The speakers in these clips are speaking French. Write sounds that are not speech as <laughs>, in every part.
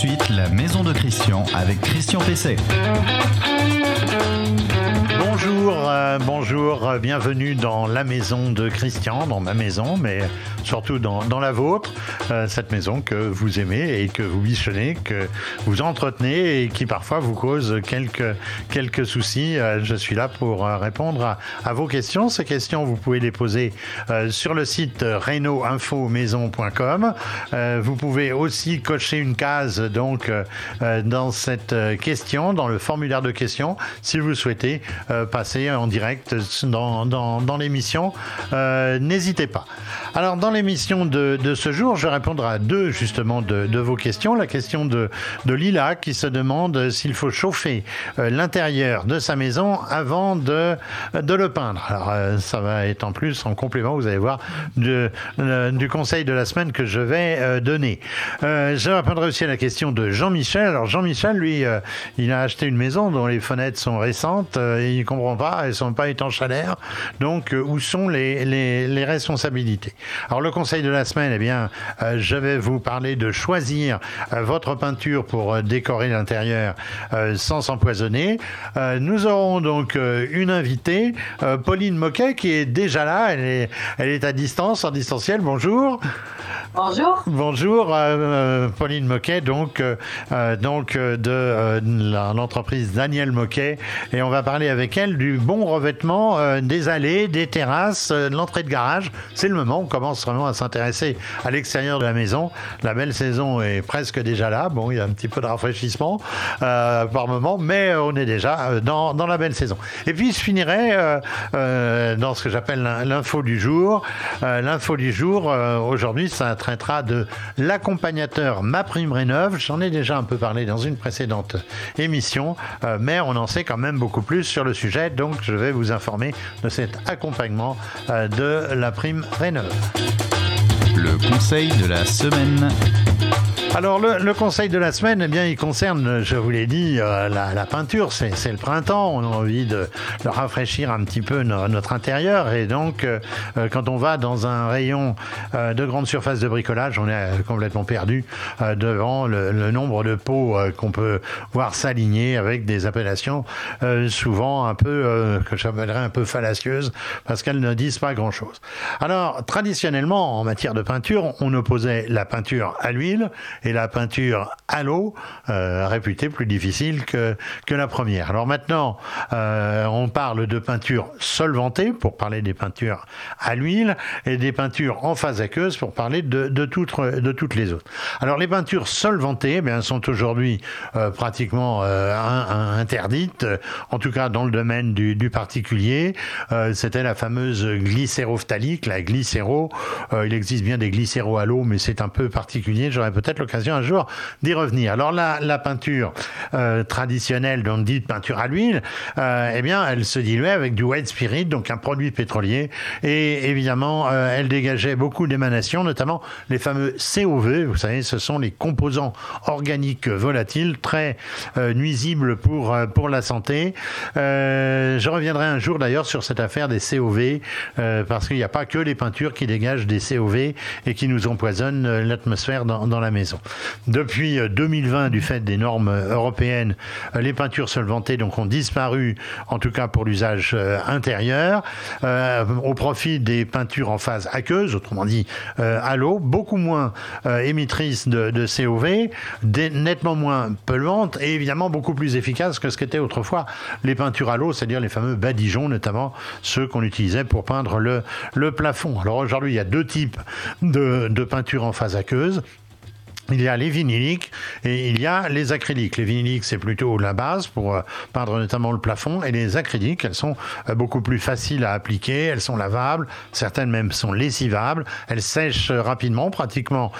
suite la maison de Christian avec Christian Pesset. Bonjour, euh, bonjour, euh, bienvenue dans la maison de Christian, dans ma maison, mais surtout dans, la vôtre, euh, cette maison que vous aimez et que vous bichonnez, que vous entretenez et qui parfois vous cause quelques, quelques soucis. Je suis là pour répondre à, à vos questions. Ces questions, vous pouvez les poser sur le site reno-info-maison.com. Vous pouvez aussi cocher une case donc dans cette question, dans le formulaire de questions, si vous souhaitez passer en direct dans, dans, l'émission. Euh, N'hésitez pas. Alors dans l'émission de, de ce jour, je vais répondre à deux justement de, de vos questions. La question de, de Lila qui se demande s'il faut chauffer euh, l'intérieur de sa maison avant de, de le peindre. Alors euh, ça va être en plus en complément, vous allez voir, de, euh, du conseil de la semaine que je vais donner. Je répondrai aussi à la question de Jean-Michel. Alors Jean-Michel, lui, il a acheté une maison dont les fenêtres sont récentes et il comprend pas, elles sont pas étanches à l'air. Donc où sont les, les, les responsabilités? Alors le conseil de la semaine, eh bien, euh, je vais vous parler de choisir euh, votre peinture pour euh, décorer l'intérieur sans s'empoisonner. Nous aurons donc une invitée, Pauline Moquet, qui est déjà là. Elle est, elle est à distance, en distanciel. Bonjour. Bonjour. Bonjour, euh, Pauline Moquet, donc, euh, euh, donc euh, de euh, l'entreprise Daniel Moquet, et on va parler avec elle du bon revêtement euh, des allées, des terrasses, euh, de l'entrée de garage. C'est le moment, on commence vraiment à s'intéresser à l'extérieur de la maison. La belle saison est presque déjà là. Bon, il y a un petit peu de rafraîchissement euh, par moment, mais on est déjà euh, dans, dans la belle saison. Et puis je finirai euh, euh, dans ce que j'appelle l'in- l'info du jour. Euh, l'info du jour, euh, aujourd'hui, ça traitera de l'accompagnateur Ma Prime Rénov. J'en ai déjà un peu parlé dans une précédente émission, euh, mais on en sait quand même beaucoup plus sur le sujet, donc je vais vous informer de cet accompagnement euh, de la Prime Rénov. Le conseil de la semaine. Alors le, le conseil de la semaine, eh bien, il concerne, je vous l'ai dit, euh, la, la peinture. C'est le printemps, on a envie de, de rafraîchir un petit peu no- notre intérieur, et donc euh, euh, quand on va dans un rayon euh, de grande surface de bricolage, on est euh, complètement perdu devant le, le nombre de pots qu'on peut voir s'aligner avec des appellations souvent un peu que j'appellerais un peu fallacieuses parce qu'elles ne disent pas grand-chose. Alors traditionnellement, en matière de peinture, on opposait la peinture à l'huile et la peinture à l'eau, euh, réputée plus difficile que, que la première. Alors maintenant, euh, on parle de peinture solvantée pour parler des peintures à l'huile et des peintures en phase aqueuse pour parler de, de, toutes, de toutes les autres. Alors les peintures solvantées eh bien, sont aujourd'hui euh, pratiquement interdites, en tout cas dans le domaine du, particulier. C'était la fameuse glycérophthalique, la glycéro. Il existe bien des glycéros à l'eau, mais c'est un peu particulier. J'aurai peut-être un jour d'y revenir. Alors la, peinture euh, traditionnelle, donc dite peinture à l'huile, euh, eh bien, elle se diluait avec du white spirit, donc un produit pétrolier, et évidemment, euh, elle dégageait beaucoup d'émanations, notamment les fameux COV. Vous savez, ce sont les composants organiques volatiles très nuisibles pour pour la santé. Je reviendrai un jour d'ailleurs sur cette affaire des COV, parce qu'il n'y a pas que les peintures qui dégagent des COV et qui nous empoisonnent l'atmosphère dans la maison. Depuis euh, 2020, du fait des normes euh, européennes, euh, les peintures solvantées donc ont disparu, en tout cas pour l'usage euh, intérieur, euh, au profit des peintures en phase aqueuse, autrement dit euh, à l'eau, beaucoup moins euh, émettrices de, COV, nettement moins polluantes et évidemment beaucoup plus efficaces que ce qu'étaient autrefois les peintures à l'eau, c'est-à-dire les fameux badigeons, notamment ceux qu'on utilisait pour peindre le, le plafond. Alors aujourd'hui, il y a deux types de, de peintures en phase aqueuse. Il y a les vinyliques et il y a les acryliques. Les vinyliques, c'est plutôt la base pour euh, peindre notamment le plafond. Et les acryliques, elles sont euh, beaucoup plus faciles à appliquer. Elles sont lavables. Certaines même sont lessivables. Elles sèchent euh, rapidement, pratiquement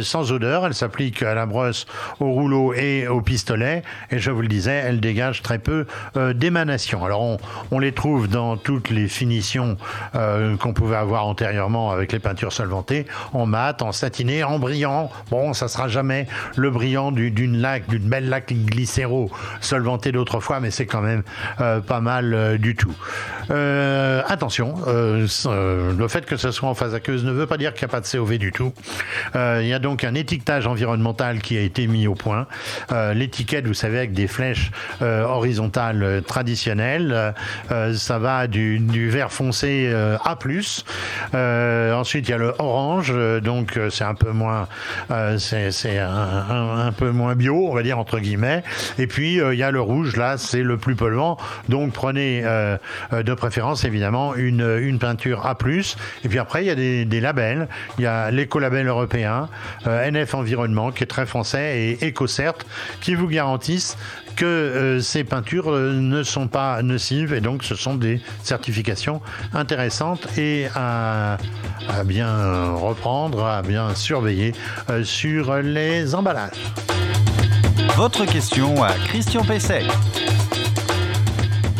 sans odeur. Elles s'appliquent à la brosse, au rouleau et au pistolet. Et je vous le disais, elles dégagent très peu d'émanations. Alors on, les trouve dans toutes les finitions qu'on pouvait avoir antérieurement avec les peintures solvantées, en mat, en satiné, en brillant. Bon, ça remplacera jamais le brillant d'une lac, d'une belle laque glycéro solvantée d'autrefois, mais c'est quand même pas mal du tout. attention, le fait que ce soit en phase aqueuse ne veut pas dire qu'il n'y a pas de COV du tout. il y a donc un étiquetage environnemental qui a été mis au point. L'étiquette, vous savez, avec des flèches horizontales traditionnelles, ça va du, du vert foncé A+, euh, ensuite, il y a le orange, euh, donc euh, c'est un peu moins, un, peu moins bio, on va dire entre guillemets. Et puis il y a le rouge, là, c'est le plus polluant. Donc prenez de préférence évidemment une, une peinture A+. Et puis après, il y a des, labels. Il y a l'écolabel européen, NF Environnement, qui est très français, et EcoCert, qui vous garantissent que ces peintures ne sont pas nocives et donc ce sont des certifications intéressantes et à, bien reprendre, à bien surveiller euh, sur les emballages. Votre question à Christian Pesset.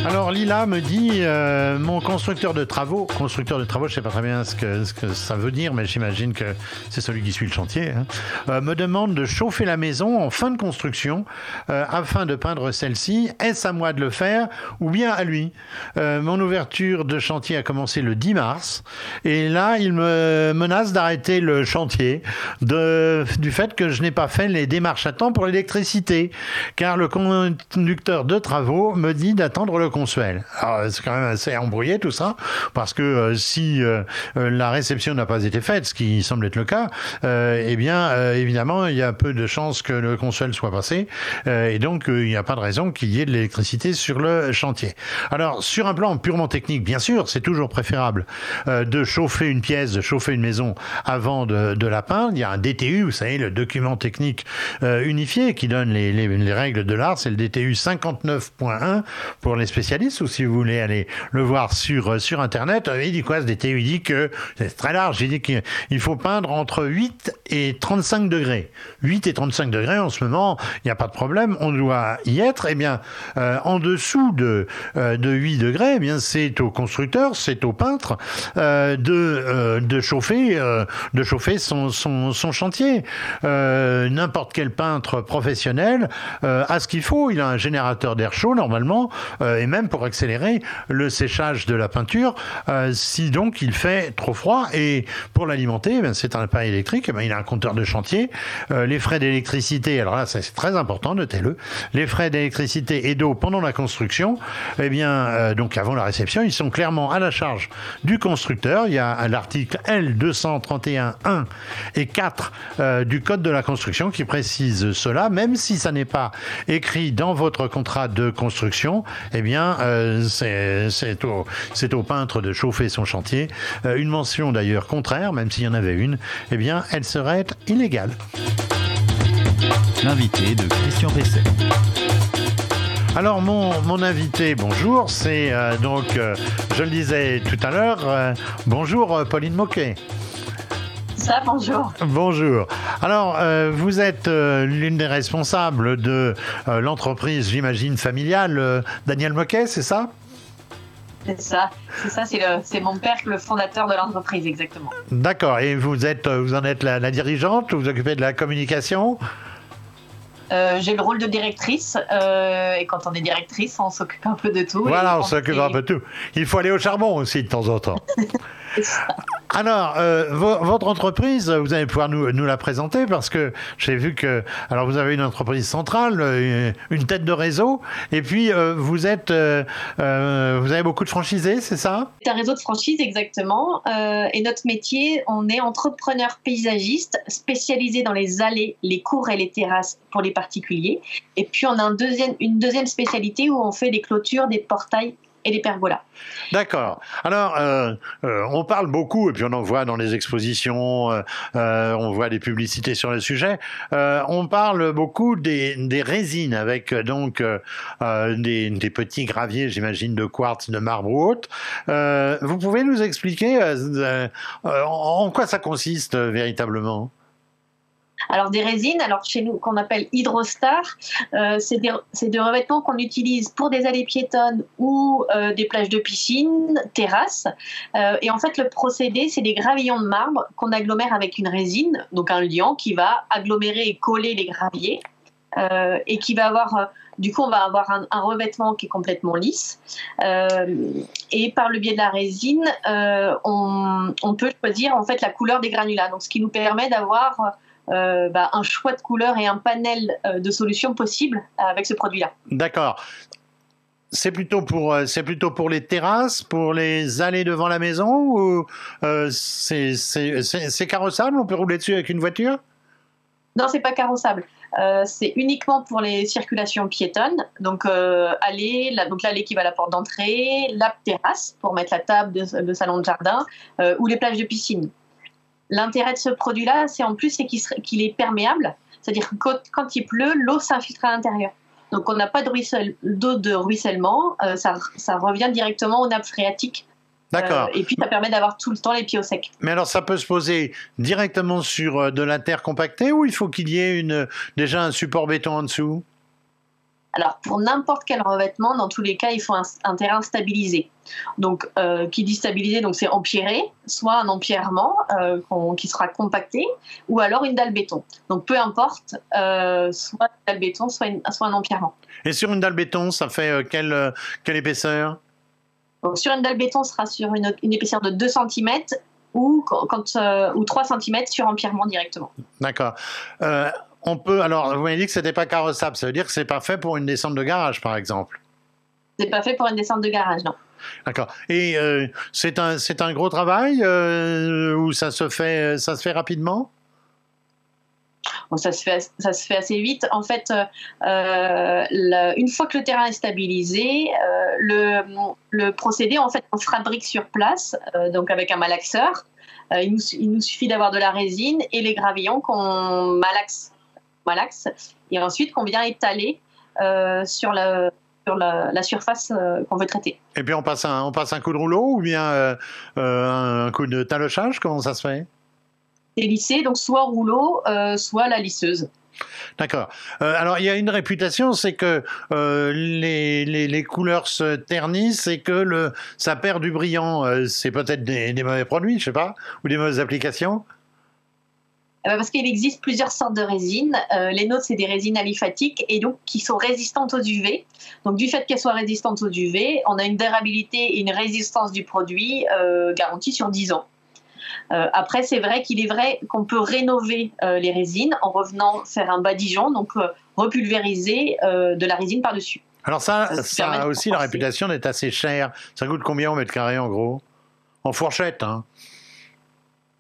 Alors Lila me dit, euh, mon constructeur de travaux, constructeur de travaux, je sais pas très bien ce que, ça veut dire, mais j'imagine que c'est celui qui suit le chantier, hein, euh, me demande de chauffer la maison en fin de construction euh, afin de peindre celle-ci. Est-ce à moi de le faire ou bien à lui? Mon ouverture de chantier a commencé le 10 mars et là il me menace d'arrêter le chantier du fait que je n'ai pas fait les démarches à temps pour l'électricité, car le conducteur de travaux me dit d'attendre le consuel. C'est quand même assez embrouillé tout ça, parce que euh, si euh, euh, la réception n'a pas été faite, ce qui semble être le cas, eh bien, évidemment, il y a peu de chances que le consuel soit passé, et donc il n'y a pas de raison qu'il y ait de l'électricité sur le chantier. Alors, sur un plan purement technique, bien sûr, c'est toujours préférable de chauffer une pièce, de chauffer une maison avant de, la peindre. Il y a un DTU, vous savez, le document technique unifié qui donne les, les règles de l'art, c'est le DTU 59.1 pour les spécialiste, ou si vous voulez aller le voir sur, euh, sur Internet, euh, il dit quoi ce Il dit que c'est très large, il dit qu'il faut peindre entre 8 et 35 degrés. 8 et 35 degrés, en ce moment, il n'y a pas de problème, on doit y être. Eh bien, euh, en dessous de, de 8 degrés, eh bien, c'est au constructeur, c'est au peintre de, de chauffer, de chauffer son, son, son chantier. N'importe quel peintre professionnel a ce qu'il faut. Il a un générateur d'air chaud, normalement, et même pour accélérer le séchage de la peinture euh, si donc il fait trop froid. Et pour l'alimenter, ben, c'est un appareil électrique, ben, il a un compteur de chantier. Euh, les frais d'électricité, alors là c'est très important, notez-le, les frais d'électricité et d'eau pendant la construction, eh bien euh, donc avant la réception, ils sont clairement à la charge du constructeur. Il y a l'article L231.1 et 4 du Code de la construction qui précise cela, même si ça n'est pas écrit dans votre contrat de construction, eh bien euh, c'est au, peintre de chauffer son chantier. Euh, une mention d'ailleurs contraire, même s'il y en avait une, eh bien, elle serait illégale. L'invité de Christian Pesset. Alors mon, invité, bonjour, c'est euh, donc, je le disais tout à l'heure, bonjour Pauline Moquet bonjour. Bonjour. Alors, euh, vous êtes euh, l'une des responsables de euh, l'entreprise, j'imagine, familiale Daniel Moquet, c'est ça? C'est ça, c'est ça, c'est mon père, le fondateur de l'entreprise, exactement. D'accord. Et vous êtes, vous en êtes la, dirigeante, vous, vous occupez de la communication? J'ai le rôle de directrice et quand on est directrice, on s'occupe un peu de tout. Voilà, on s'occupe un peu de tout. Il faut aller au charbon aussi de temps en temps. <laughs> Alors, euh, votre entreprise, vous allez pouvoir nous, la présenter parce que j'ai vu que, alors vous avez une entreprise centrale, euh, une tête de réseau, et puis euh, vous êtes, vous avez beaucoup de franchisés, c'est ça? C'est un réseau de franchises exactement, et notre métier, on est entrepreneur paysagiste spécialisé dans les allées, les cours et les terrasses pour les particuliers, et puis on a un deuxième, une deuxième spécialité où on fait des clôtures, des portails et les pergolas. D'accord. Alors, euh, euh, on parle beaucoup, et puis on en voit dans les expositions, euh, on voit des publicités sur le sujet, on parle beaucoup des, résines avec donc des, petits graviers, j'imagine, de quartz, de marbre ou autre. vous pouvez nous expliquer en quoi ça consiste véritablement? Alors des résines, alors chez nous qu'on appelle Hydrostar, euh, c'est des, des, revêtements qu'on utilise pour des allées piétonnes ou euh, des plages de piscine, terrasses. Euh, et en fait le procédé, c'est des gravillons de marbre qu'on agglomère avec une résine, donc un liant qui va agglomérer et coller les graviers et qui va avoir du coup, on va avoir un, revêtement qui est complètement lisse. et par le biais de la résine, on, on, peut choisir en fait la couleur des granulats. Donc, ce qui nous permet d'avoir euh, bah, un choix de couleurs et un panel euh, de solutions possibles avec ce produit-là. D'accord. C'est plutôt pour euh, c'est plutôt pour les terrasses, pour les allées devant la maison ou c'est carrossable? On peut rouler dessus avec une voiture? Non, c'est pas carrossable. c'est uniquement pour les circulations piétonnes. Donc allée, donc l'allée qui va à la porte d'entrée, la terrasse pour mettre la table de, de salon de jardin ou les plages de piscine. L'intérêt de ce produit-là, c'est en plus qu'il est perméable, c'est-à-dire que quand, il pleut, l'eau s'infiltre à l'intérieur. Donc on n'a pas d'eau de ruissellement, euh, ça, revient directement aux nappes phréatiques. D'accord. Euh, et puis ça permet d'avoir tout le temps les pieds au sec. Mais alors ça peut se poser directement sur euh, de la terre compactée ou il faut qu'il y ait une, déjà un support béton en dessous? Alors, pour n'importe quel revêtement, dans tous les cas, il faut un, terrain stabilisé. Donc, euh, qui dit stabilisé, donc c'est empierré, soit un empierrement euh, qui sera compacté, ou alors une dalle béton. Donc, peu importe, euh, soit une dalle béton, soit, soit, un empierrement. Et sur une dalle béton, ça fait quelle, quelle épaisseur? Donc, Sur une dalle béton, ce sera sur une, épaisseur de 2 cm ou, quand, ou 3 cm sur empierrement directement. D'accord on peut. Alors, vous m'avez dit que c'était pas carrossable. Ça veut dire que c'est pas fait pour une descente de garage, par exemple. C'est pas fait pour une descente de garage, non. D'accord. Et euh, c'est un c'est un gros travail euh, ou ça se fait ça se fait rapidement? ça se fait ça se fait assez vite. En fait, euh, une fois que le terrain est stabilisé, le, le procédé en fait on fabrique sur place, donc avec un malaxeur. Il nous, il, nous, suffit d'avoir de la résine et les gravillons qu'on malaxe malaxe, et ensuite qu'on vient étaler euh, sur la, sur la, surface euh, qu'on veut traiter. Et puis on passe un, on passe un coup de rouleau ou bien euh, un coup de talochage? Comment ça se fait? C'est lissé, donc soit rouleau, soit la lisseuse. D'accord. alors il y a une réputation, c'est que les, les, couleurs se ternissent et que le, ça perd du brillant. c'est peut-être des, des, mauvais produits, je sais pas, ou des mauvaises applications parce qu'il existe plusieurs sortes de résines. Euh, les nôtres, c'est des résines aliphatiques et donc qui sont résistantes aux UV. Donc du fait qu'elles soient résistantes aux UV, on a une durabilité et une résistance du produit euh, garantie sur 10 ans. Euh, après, c'est vrai qu'il est vrai qu'on peut rénover les résines en revenant faire un badigeon, donc repulvériser de la résine par-dessus. Alors ça, ça, a aussi la réputation d'être assez cher. Ça coûte combien au mètre carré en gros? En fourchette, hein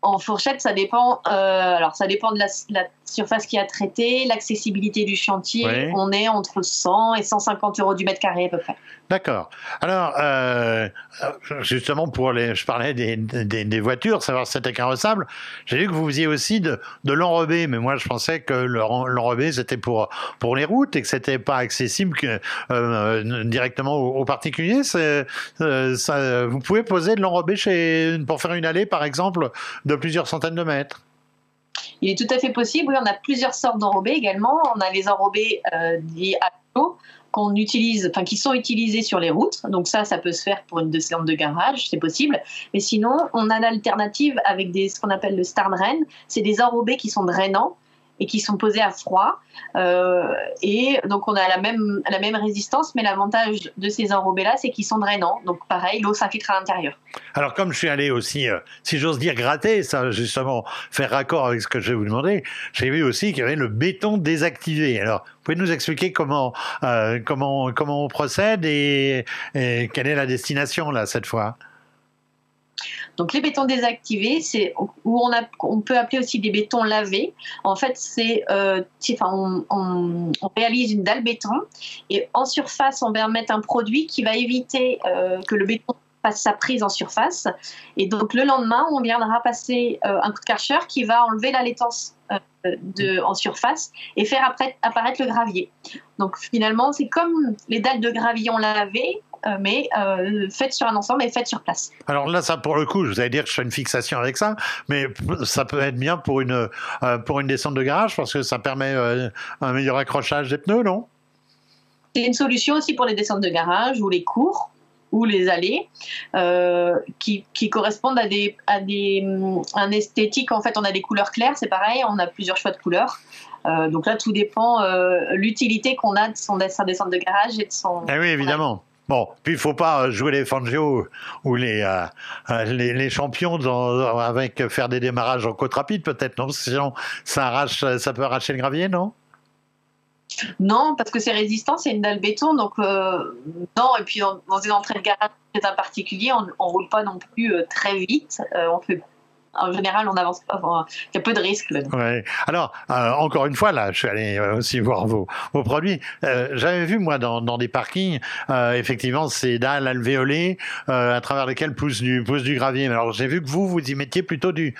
en fourchette, ça dépend. Euh, alors, ça dépend de la, surface qui a traité, l'accessibilité du chantier. On est entre 100 et 150 euros du mètre carré à peu près. D'accord. Alors, euh, justement, pour les, je parlais des, des, voitures, savoir si c'était carrossable. J'ai vu que vous faisiez aussi de, de l'enrobé, mais moi, je pensais que l'enrobé c'était pour pour les routes et que c'était pas accessible que, euh, directement aux, particuliers. Ça, vous pouvez poser de l'enrobé pour faire une allée, par exemple, de plusieurs centaines de mètres. Il est tout à fait possible. Oui, on a plusieurs sortes d'enrobés également. On a les enrobés euh, à qu'on utilise, enfin qui sont utilisés sur les routes. Donc ça, ça peut se faire pour une descente de garage, c'est possible. Mais sinon, on a l'alternative avec des, ce qu'on appelle le star drain. C'est des enrobés qui sont drainants et qui sont posés à froid. Euh, et donc on a la même, la même résistance, mais l'avantage de ces enrobés-là, c'est qu'ils sont drainants. Donc pareil, l'eau s'infiltre à l'intérieur. Alors comme je suis allé aussi, euh, si j'ose dire, gratter, ça justement faire raccord avec ce que je vais vous demander, j'ai vu aussi qu'il y avait le béton désactivé. Alors vous pouvez nous expliquer comment, euh, comment, comment on procède et, et quelle est la destination là cette fois? Donc les bétons désactivés, c'est où on, peut appeler aussi des bétons lavés. En fait, c'est euh, enfin, on, réalise une dalle béton et en surface, on va mettre un produit qui va éviter euh, que le béton fasse sa prise en surface. Et donc le lendemain, on viendra passer euh, un coup de karcher qui va enlever la laitance en surface et faire apparaître le gravier. Donc finalement, c'est comme les dalles de gravillon lavées, mais faites sur un ensemble et faites sur place. Alors là, ça pour le coup, je vous allez dire que je fais une fixation avec ça, mais ça peut être bien pour une, pour une descente de garage parce que ça permet un meilleur accrochage des pneus, non? C'est une solution aussi pour les descentes de garage ou les cours ou les allées euh, qui, correspondent à des, à des mm, un esthétique. En fait, on a des couleurs claires, c'est pareil, on a plusieurs choix de couleurs. Euh, donc là, tout dépend euh, l'utilité qu'on a de son descente de garage et de son. Eh oui, évidemment. Bon, puis il faut pas jouer les Fangio ou les, les, les, champions avec faire des démarrages en côte rapide, peut-être, non? Sinon, ça, arrache, ça peut arracher le gravier, non? Non, parce que c'est résistant, c'est une dalle béton, donc euh, non. Et puis dans, une entrée de garage en particulier, on, ne roule pas non plus euh, très vite. Euh, on fait en général, on avance pas. il y a peu de risques. Alors, euh, encore une fois, là, je suis allé euh, aussi voir vos, vos produits. Euh, j'avais vu, moi, dans, dans des parkings, effectivement, ces dalles alvéolées à travers lesquelles pousse du, pousse du gravier. Alors, j'ai vu que vous, vous y mettiez plutôt du...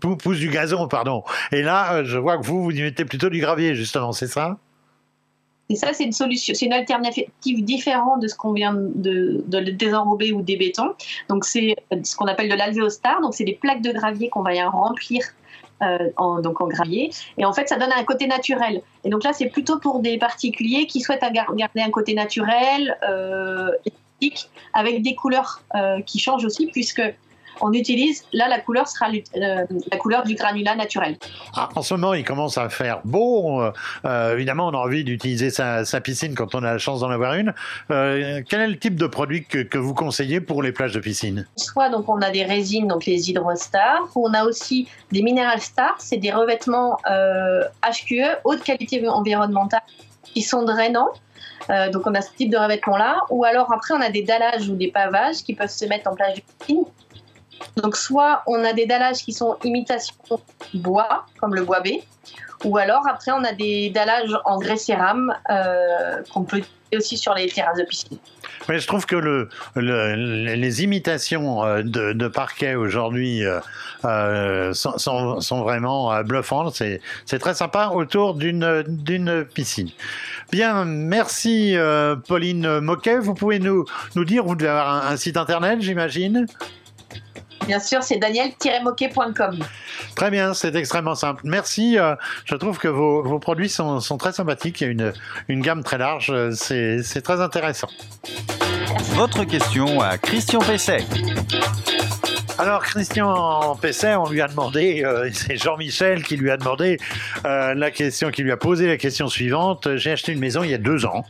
pousse du gazon, pardon. Et là, je vois que vous, vous y mettez plutôt du gravier, justement, c'est ça? Et ça, c'est une solution, c'est une alternative différente de ce qu'on vient de, de désenrober ou des bétons. Donc, c'est ce qu'on appelle de l'alvéostar. Donc, c'est des plaques de gravier qu'on va y remplir euh, en, donc en gravier. Et en fait, ça donne un côté naturel. Et donc là, c'est plutôt pour des particuliers qui souhaitent garder un côté naturel, euh, avec des couleurs euh, qui changent aussi, puisque on utilise, là, la couleur sera euh, la couleur du granulat naturel. Ah, en ce moment, il commence à faire beau. Euh, euh, évidemment, on a envie d'utiliser sa, piscine quand on a la chance d'en avoir une. quel est le type de produit que, vous conseillez pour les plages de piscine? Soit donc on a des résines, donc les Hydrostar. On a aussi des Mineral Star, c'est des revêtements HQE, haute qualité environnementale, qui sont drainants. donc on a ce type de revêtement-là. Ou alors après, on a des dallages ou des pavages qui peuvent se mettre en plage de piscine donc soit on a des dallages qui sont imitation bois, comme le bois B, ou alors après on a des dallages en grès cérame euh, qu'on peut aussi sur les terrasses de piscine. Oui, je trouve que le, les imitations euh, de, parquet aujourd'hui euh, sont, sont, vraiment bluffantes. C'est très sympa autour d'une piscine. Bien, merci Pauline Moquet. Vous pouvez nous dire, vous devez avoir un site internet, j'imagine? Bien sûr, c'est daniel-moquet.com. Très bien, c'est extrêmement simple. Merci. Euh, je trouve que vos, produits sont, très sympathiques. Il y a une, une gamme très large. C'est très intéressant. Votre question à Christian Pesset. Alors Christian Pesset, on lui a demandé, euh, <laughs> c'est Jean-Michel qui lui a demandé euh, la question, qui lui a posé la question suivante. J'ai acheté une maison il y a deux ans,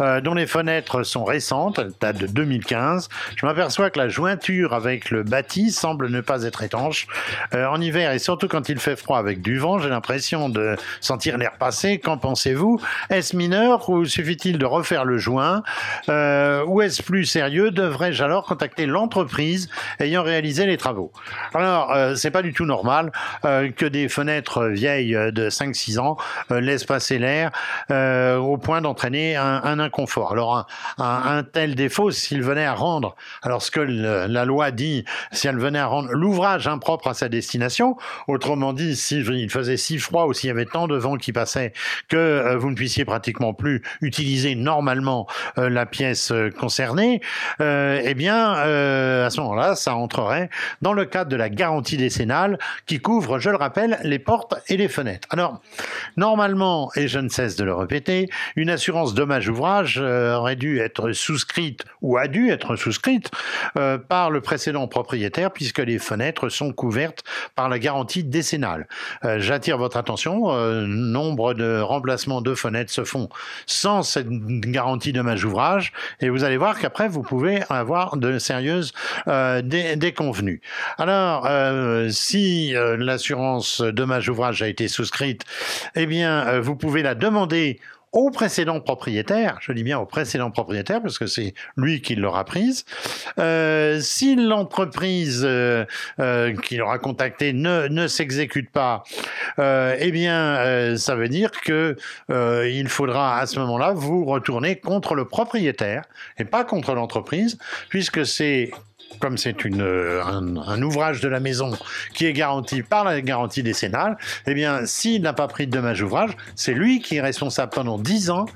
euh, dont les fenêtres sont récentes, elles datent de 2015. Je m'aperçois que la jointure avec le bâti semble ne pas être étanche. en hiver et surtout quand il fait froid avec du vent, j'ai l'impression de sentir l'air passer. Qu'en pensez-vous? Est-ce mineur ou suffit-il de refaire le joint? Ou est-ce plus sérieux? Devrais-je alors contacter l'entreprise ayant réalisé les travaux. Alors, euh, c'est pas du tout normal euh, que des fenêtres vieilles de 5-6 ans euh, laissent passer l'air au point d'entraîner un, inconfort. Alors, un, tel défaut, s'il venait à rendre, alors ce que la loi dit, si elle venait à rendre l'ouvrage impropre à sa destination, autrement dit, s'il faisait si froid ou s'il y avait tant de vent qui passait que vous ne puissiez pratiquement plus utiliser normalement la pièce concernée, eh bien, à ce moment-là, ça entrerait dans le cadre de la garantie décennale qui couvre, je le rappelle, les portes et les fenêtres. Alors, normalement, et je ne cesse de le répéter, une assurance dommage ouvrage euh, aurait dû être souscrite ou a dû être souscrite euh, par le précédent propriétaire puisque les fenêtres sont couvertes par la garantie décennale. Euh, j'attire votre attention, nombre de remplacements de fenêtres se font sans cette garantie dommage ouvrage et vous allez voir qu'après vous pouvez avoir de sérieuses déconvenues. Alors, euh, si euh, l'assurance dommage ouvrage a été souscrite, eh bien, euh, vous pouvez la demander au précédent propriétaire, je dis bien au précédent propriétaire parce que c'est lui qui l'aura prise. si l'entreprise qui l'aura contacté ne, ne s'exécute pas, eh bien, ça veut dire que il faudra à ce moment-là vous retourner contre le propriétaire et pas contre l'entreprise, puisque c'est comme c'est un, un, ouvrage de la maison qui est garanti par la garantie décennale, eh bien, s'il n'a pas pris de dommage ouvrage, c'est lui qui est responsable pendant 10 ans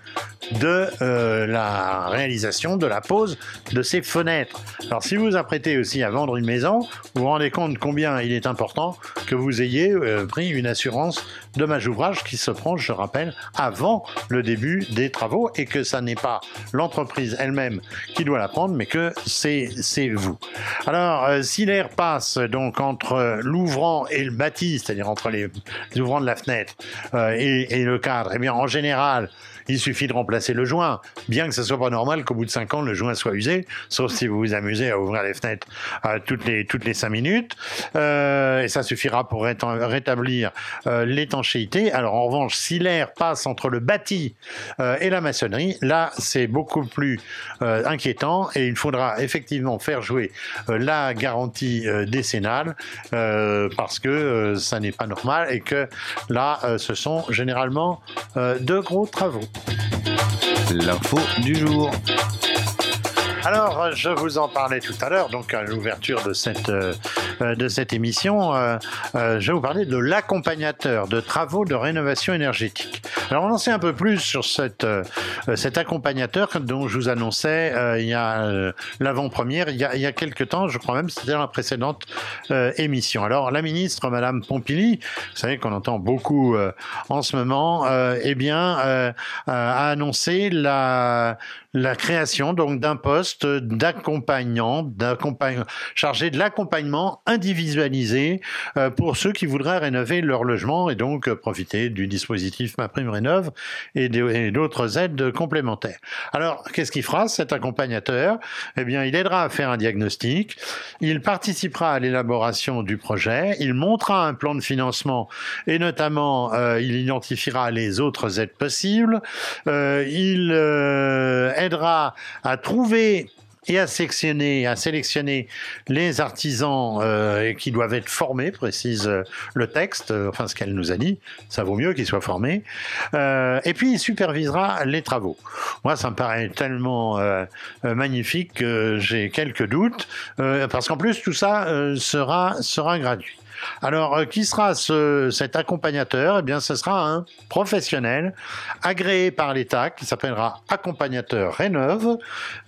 de euh, la réalisation de la pose de ces fenêtres. Alors, si vous vous apprêtez aussi à vendre une maison, vous vous rendez compte combien il est important que vous ayez euh, pris une assurance dommage ouvrage qui se prend, je rappelle, avant le début des travaux et que ça n'est pas l'entreprise elle-même qui doit la prendre, mais que c'est vous. Alors, euh, si l'air passe donc entre l'ouvrant et le bâti, c'est-à-dire entre les, ouvrants de la fenêtre euh, et, et, le cadre, eh bien, en général, il suffit de remplacer le joint, bien que ce soit pas normal qu'au bout de 5 ans, le joint soit usé, sauf si vous vous amusez à ouvrir les fenêtres euh, toutes les toutes les 5 minutes. Euh, et ça suffira pour rétablir euh, l'étanchéité. Alors en revanche, si l'air passe entre le bâti et la maçonnerie, là, c'est beaucoup plus inquiétant et il faudra effectivement faire jouer la garantie décennale parce que ça n'est pas normal et que là, ce sont généralement de gros travaux. L'info du jour. Alors, je vous en parlais tout à l'heure, donc à l'ouverture de cette, euh, de cette émission, euh, euh, je vais vous parler de l'accompagnateur de travaux de rénovation énergétique. Alors, on en sait un peu plus sur cette, cet accompagnateur dont je vous annonçais il y a l'avant-première, il, il y a quelques temps, je crois même, c'était dans la précédente émission. Alors, la ministre, Madame Pompili, vous savez qu'on entend beaucoup en ce moment, eh bien, a annoncé la, la création donc d'un poste d'accompagnant, d'accompagnant chargé de l'accompagnement individualisé euh, pour ceux qui voudraient rénover leur logement et donc euh, profiter du dispositif Ma Prime Rénove et d'autres aides complémentaires. Alors, qu'est-ce qu'il fera cet accompagnateur? Eh bien, il aidera à faire un diagnostic, il participera à l'élaboration du projet, il montrera un plan de financement et notamment euh, il identifiera les autres aides possibles, il aidera à trouver et à sélectionner, à sélectionner les artisans euh, qui doivent être formés, précise euh, le texte, euh, enfin ce qu'elle nous a dit, ça vaut mieux qu'ils soient formés. et puis il supervisera les travaux. Moi, ça me paraît tellement magnifique que j'ai quelques doutes, parce qu'en plus tout ça sera sera gratuit. Alors, euh, qui sera cet accompagnateur? Eh bien, ce sera un professionnel agréé par l'État qui s'appellera accompagnateur Rénove.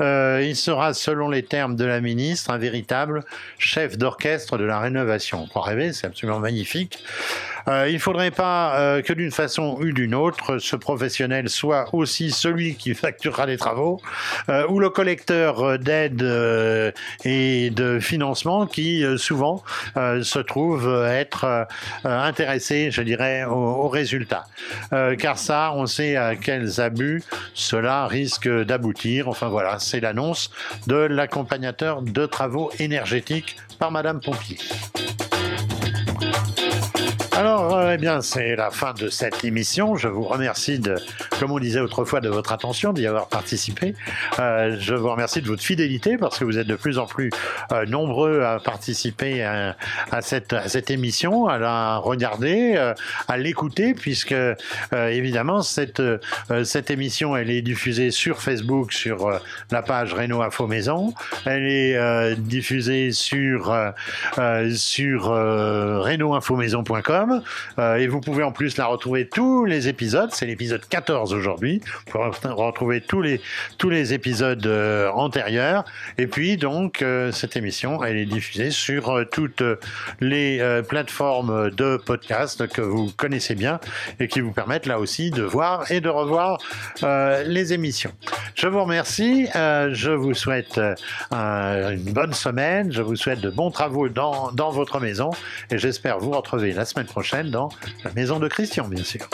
Euh, il sera, selon les termes de la ministre, un véritable chef d'orchestre de la rénovation. Pour rêver, c'est absolument magnifique. Euh, il ne faudrait pas que d'une façon ou d'une autre, ce professionnel soit aussi celui qui facturera les travaux ou le collecteur d'aide et de financement qui souvent se trouve être intéressé, je dirais, au, résultat. car ça, on sait à quels abus cela risque d'aboutir. Enfin voilà, c'est l'annonce de l'accompagnateur de travaux énergétiques par Madame Pompier. Alors, euh, eh bien, c'est la fin de cette émission. Je vous remercie de, comme on disait autrefois, de votre attention, d'y avoir participé. Euh, je vous remercie de votre fidélité parce que vous êtes de plus en plus euh, nombreux à participer à, cette, émission, à la regarder, à l'écouter, puisque évidemment cette, émission, elle est diffusée sur Facebook, sur la page Renault Info Maison. Elle est diffusée sur sur Renaultinfomaison.com euh, et vous pouvez en plus la retrouver tous les épisodes. C'est l'épisode 14 aujourd'hui. Vous pouvez retrouver tous les, tous les épisodes euh, antérieurs. Et puis, donc, euh, cette émission, elle est diffusée sur toutes les plateformes de podcast que vous connaissez bien et qui vous permettent là aussi de voir et de revoir les émissions. Je vous remercie. je vous souhaite une bonne semaine. Je vous souhaite de bons travaux dans, dans votre maison et j'espère vous retrouver la semaine prochaine dans la maison de Christian, bien sûr.